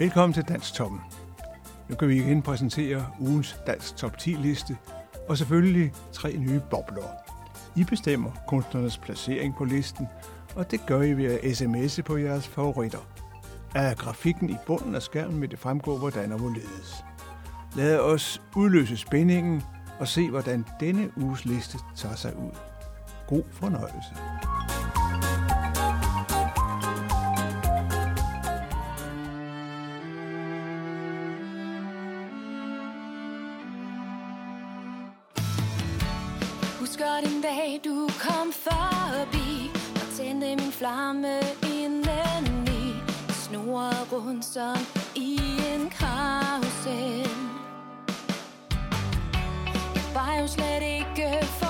Velkommen til Dansk Toppen. Nu kan vi igen præsentere ugens Dansk Top 10 liste, og selvfølgelig tre nye bobler. I bestemmer kunstnernes placering på listen, og det gør I ved at sms'e på jeres favoritter. Er grafikken i bunden af skærmen vil det fremgå, hvordan og hvorledes. Lad os udløse spændingen og se, hvordan denne uges liste tager sig ud. God fornøjelse. Du kom forbi Og tændte min flamme indeni. Snor rundt som i en karusel. Jeg var jo slet ikke for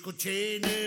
escuché en el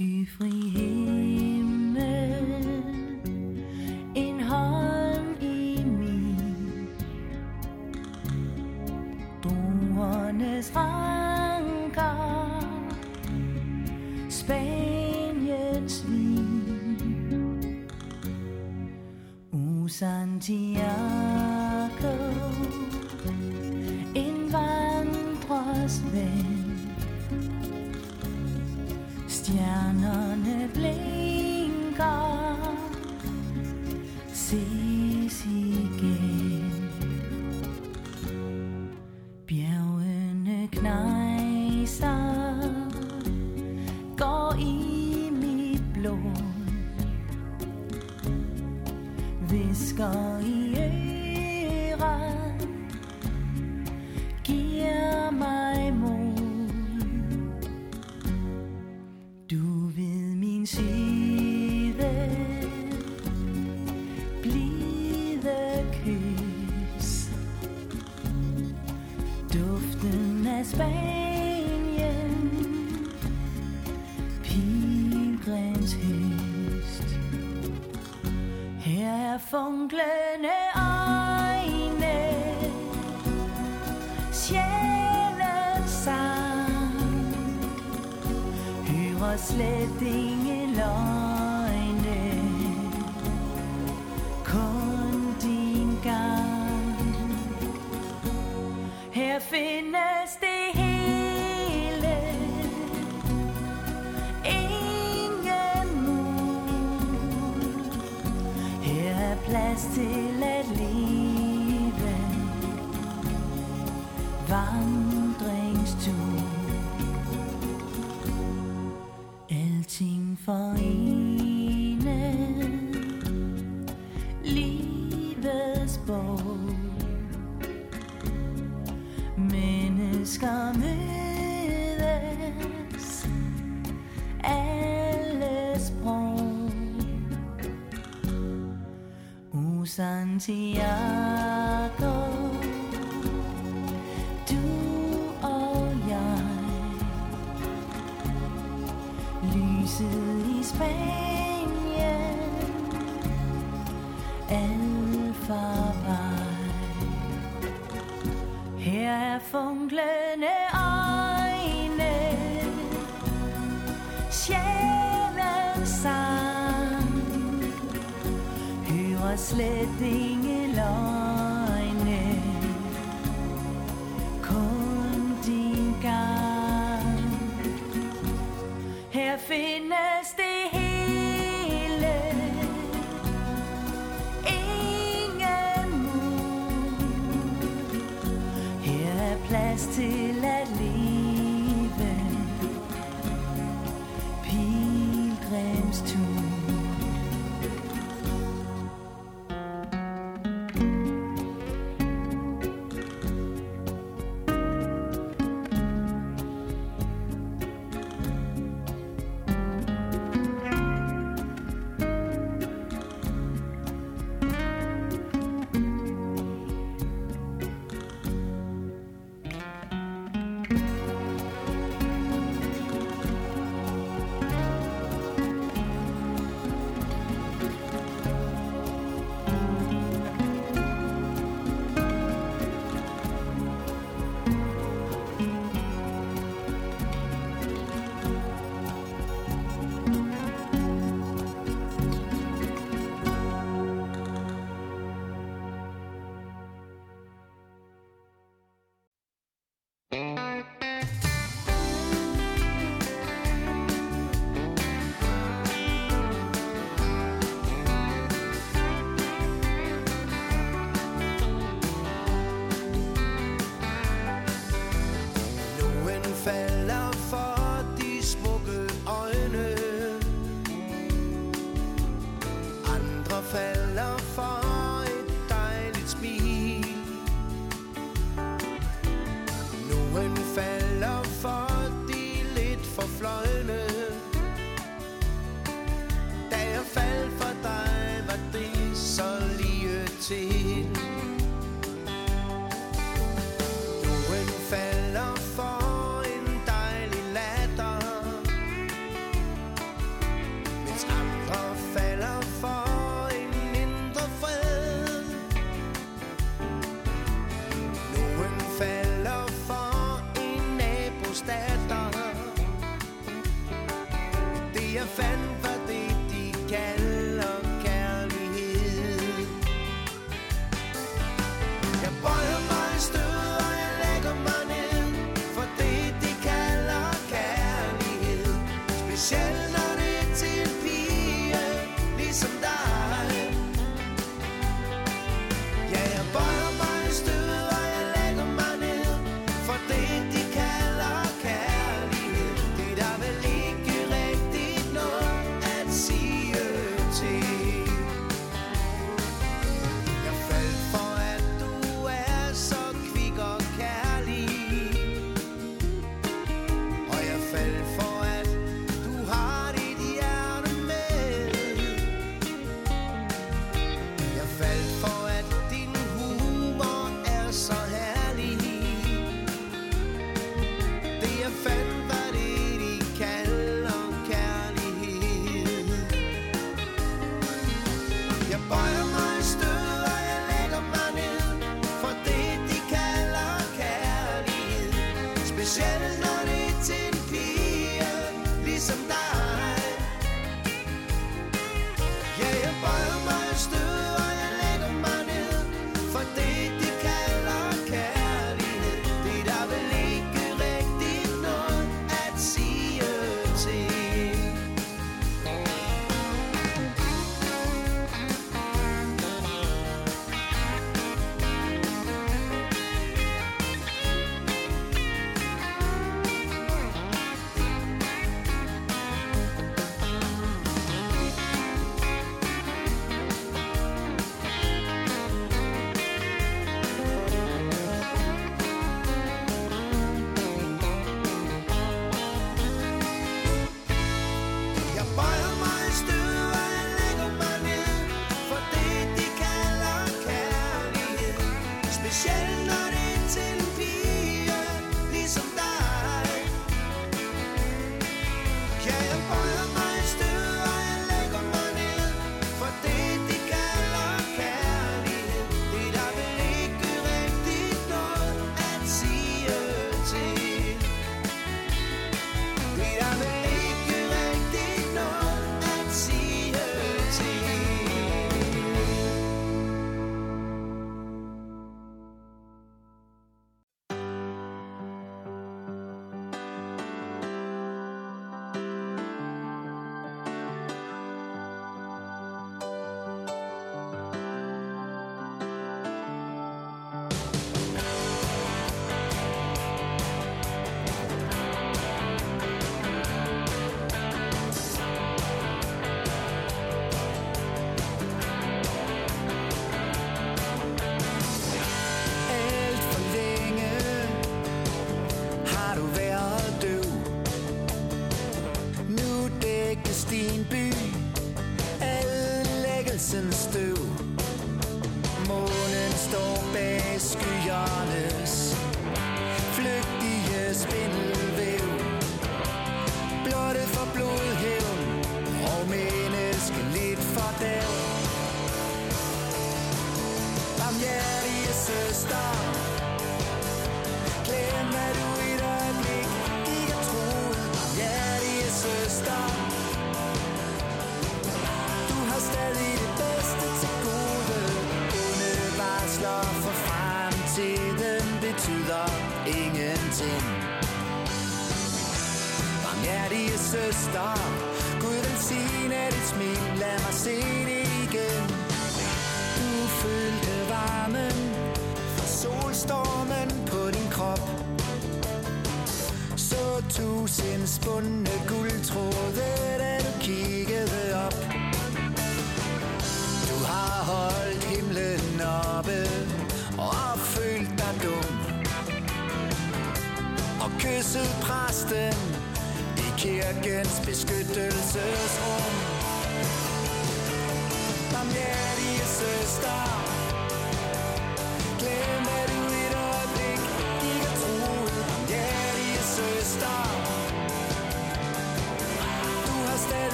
余晖 ved min side. Blide kys. Duften af Spanien. Pilgrims høst Her er funklende slet ingen løgne. Kun din gang. Her findes det hele. Ingen mur. Her er plads til Santiago Du og jeg. Lyset i Spanien. Alfa vej Her er funklende Hører slet ingen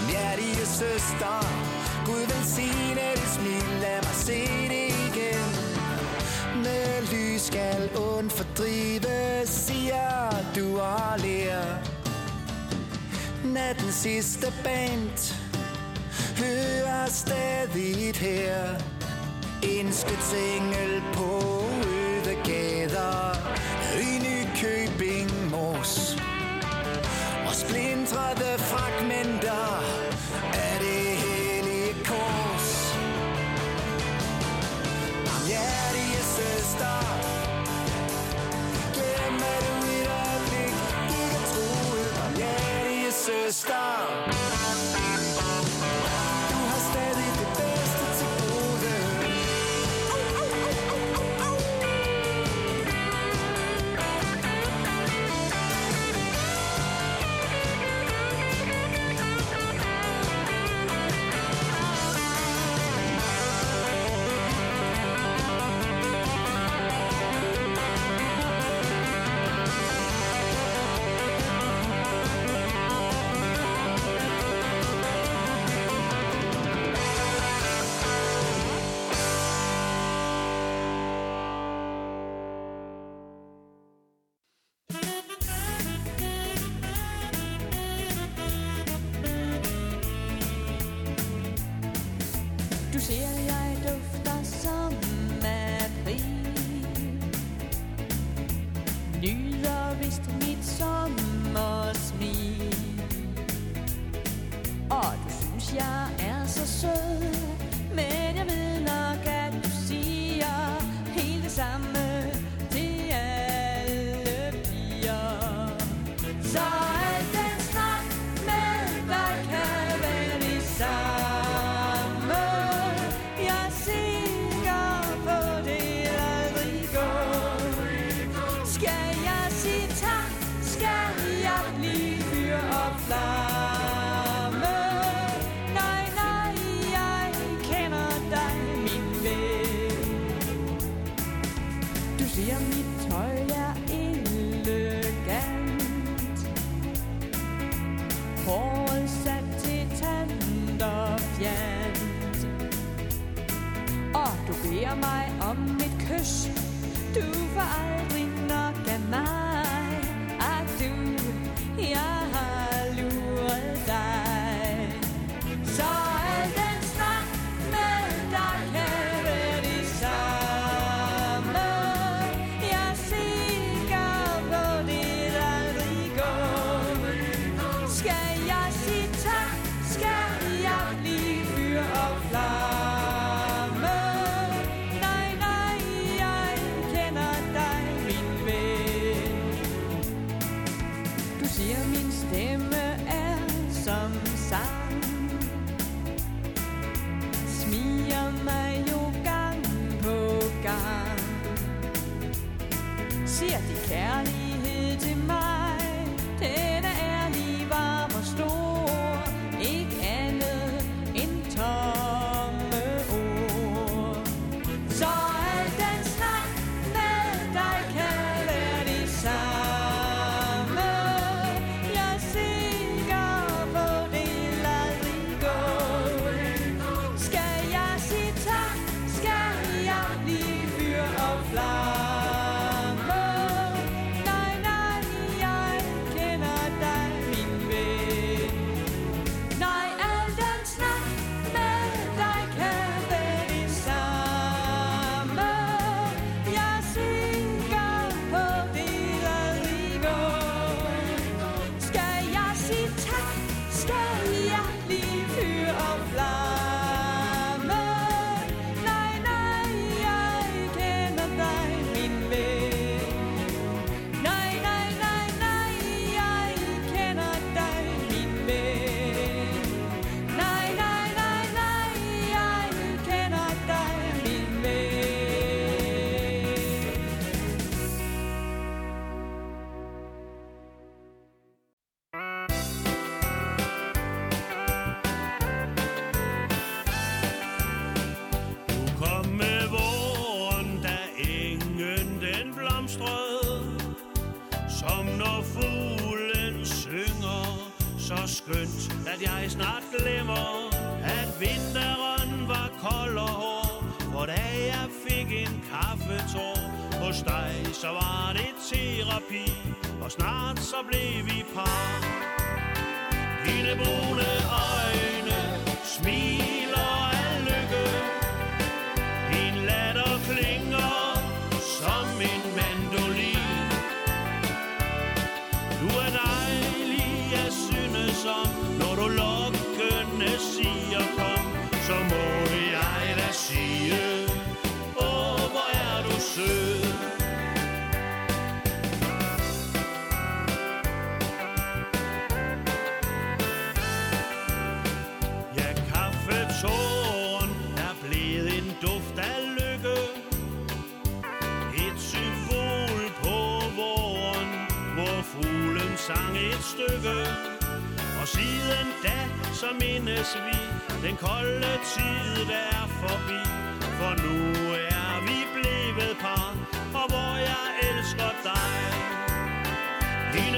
Barmhjertige søster, Gud velsigne dit smil, lad mig se det igen. Med lys skal ondt fordrive, siger du og ler. Natten sidste band, hører stadig her. Ønskets engel på øde gader, i Nykøbing Mors splindrede fragmenter af det hellige kors. Barmhjertige søster, glem at du i et øjeblik gik og troede. Barmhjertige søster, zie je duft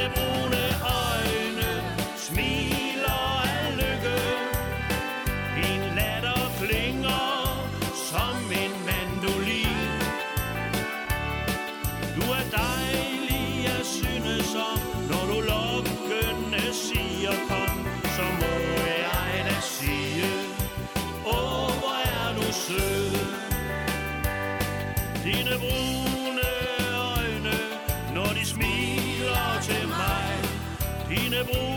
de Debo.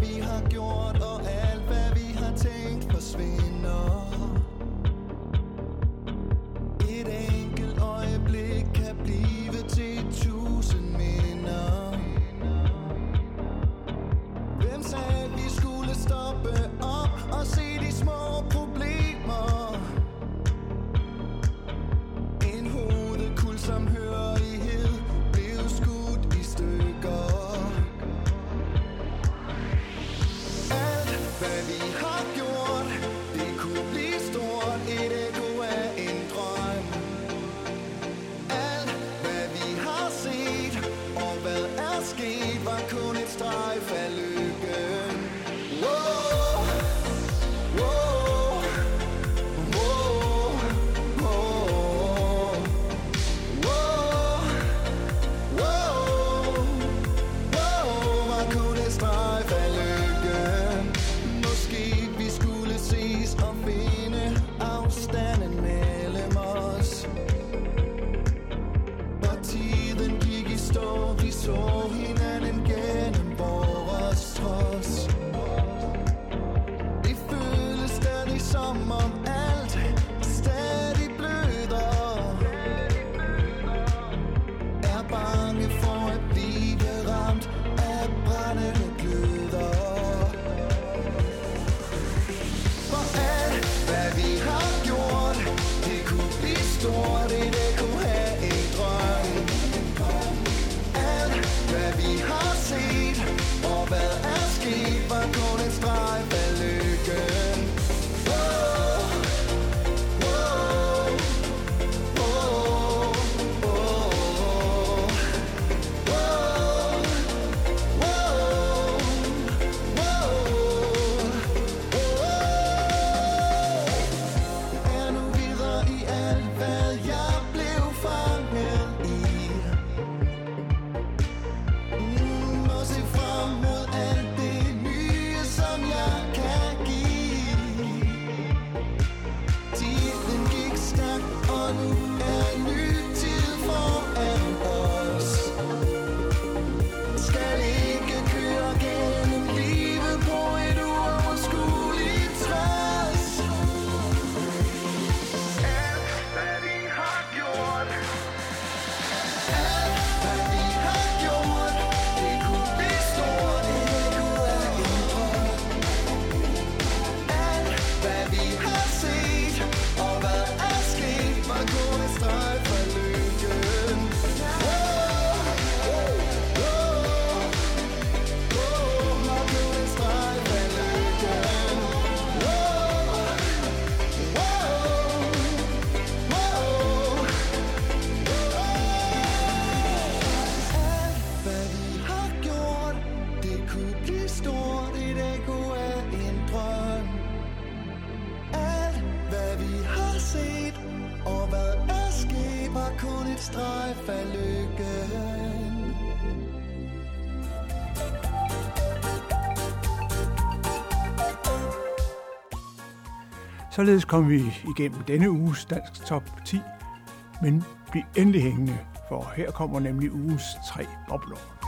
vi har gjort og alt hvad vi har tænkt forsvinder. Således kom vi igennem denne uges Dansk Top 10, men bliv endelig hængende, for her kommer nemlig ugens tre bobler.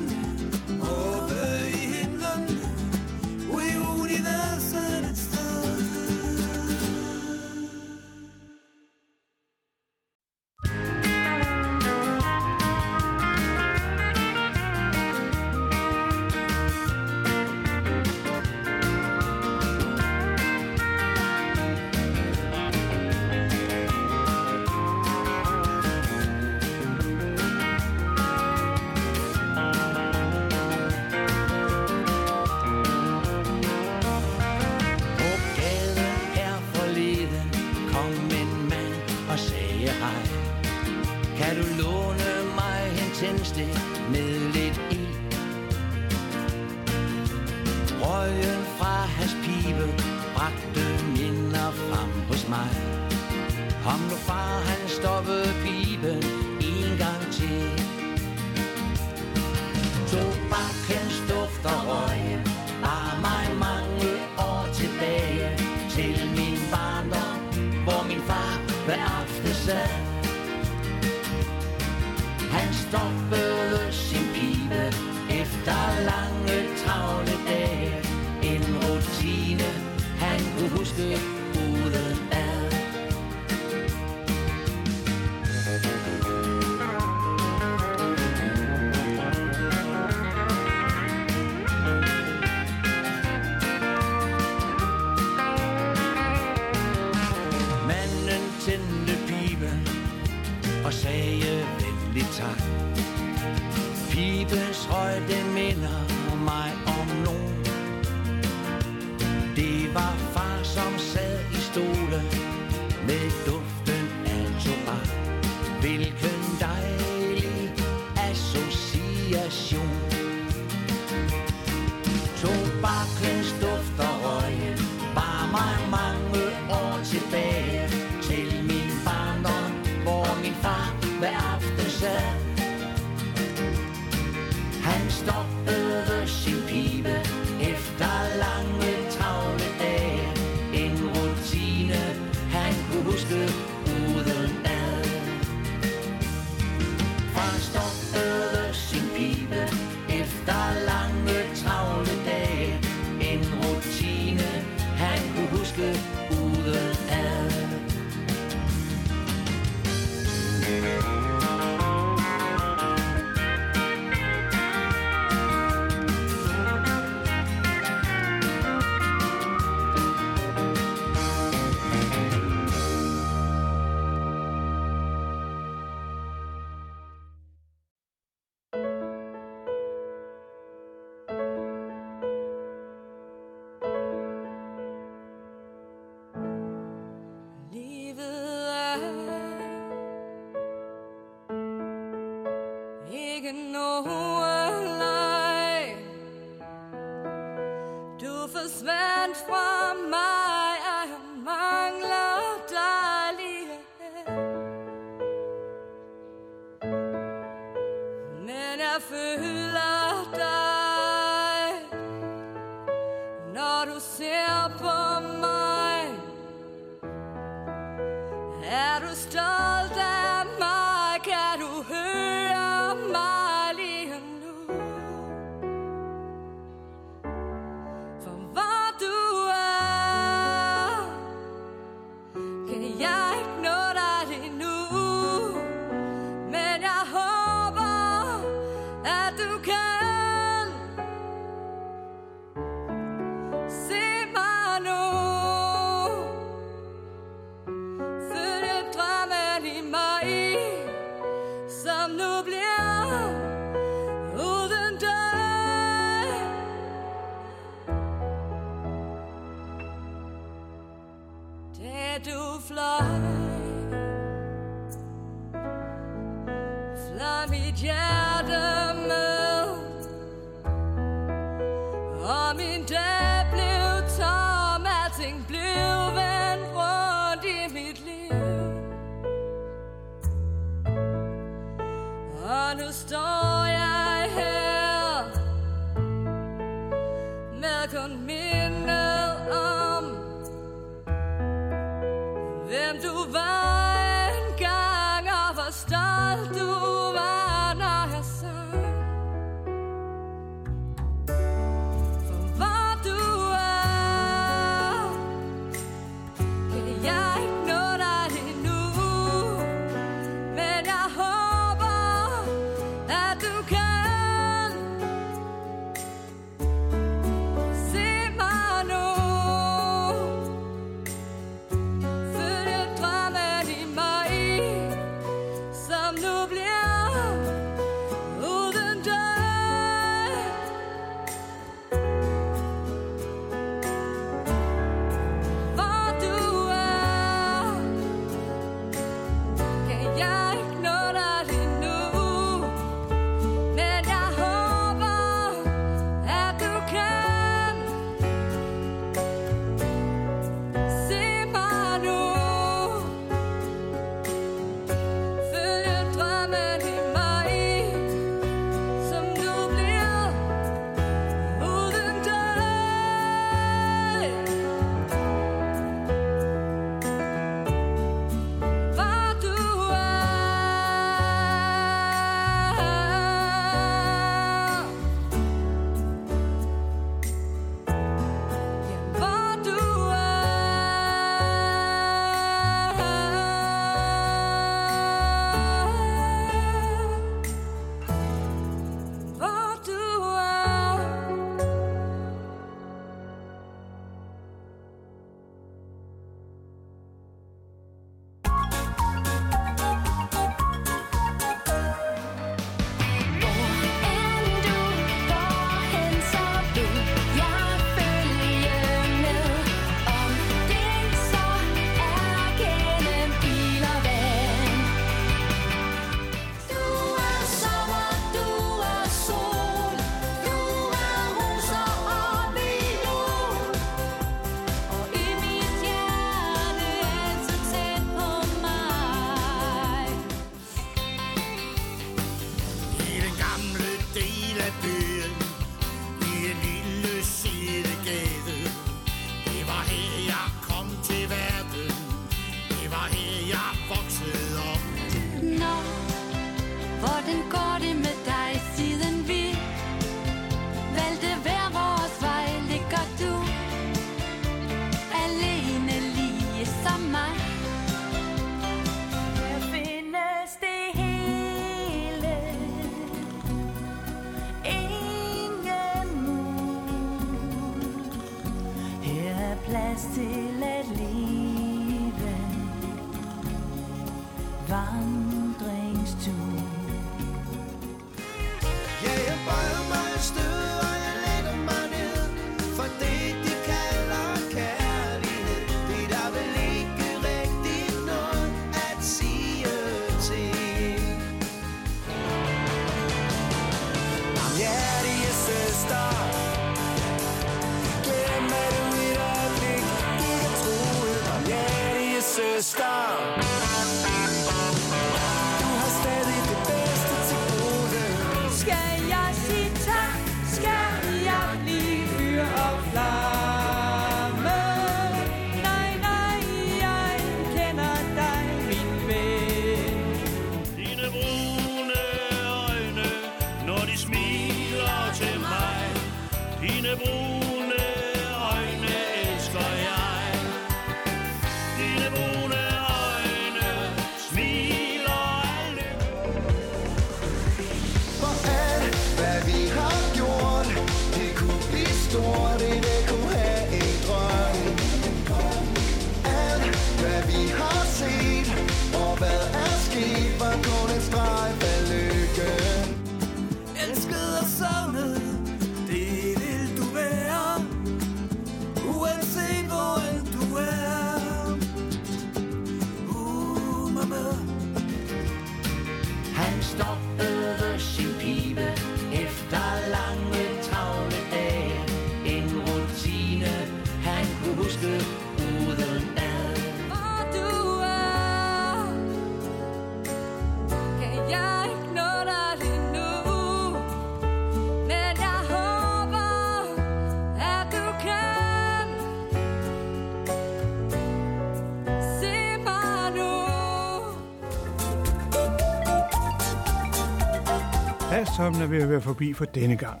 Danstoppen er ved at være forbi for denne gang.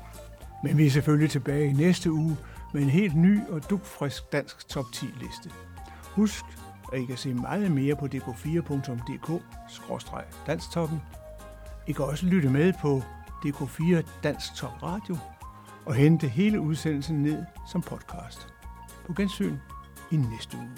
Men vi er selvfølgelig tilbage i næste uge med en helt ny og dugfrisk dansk top 10 liste. Husk, at I kan se meget mere på dk4.dk-dansktoppen. I kan også lytte med på DK4 Dansk Top Radio og hente hele udsendelsen ned som podcast. På gensyn i næste uge.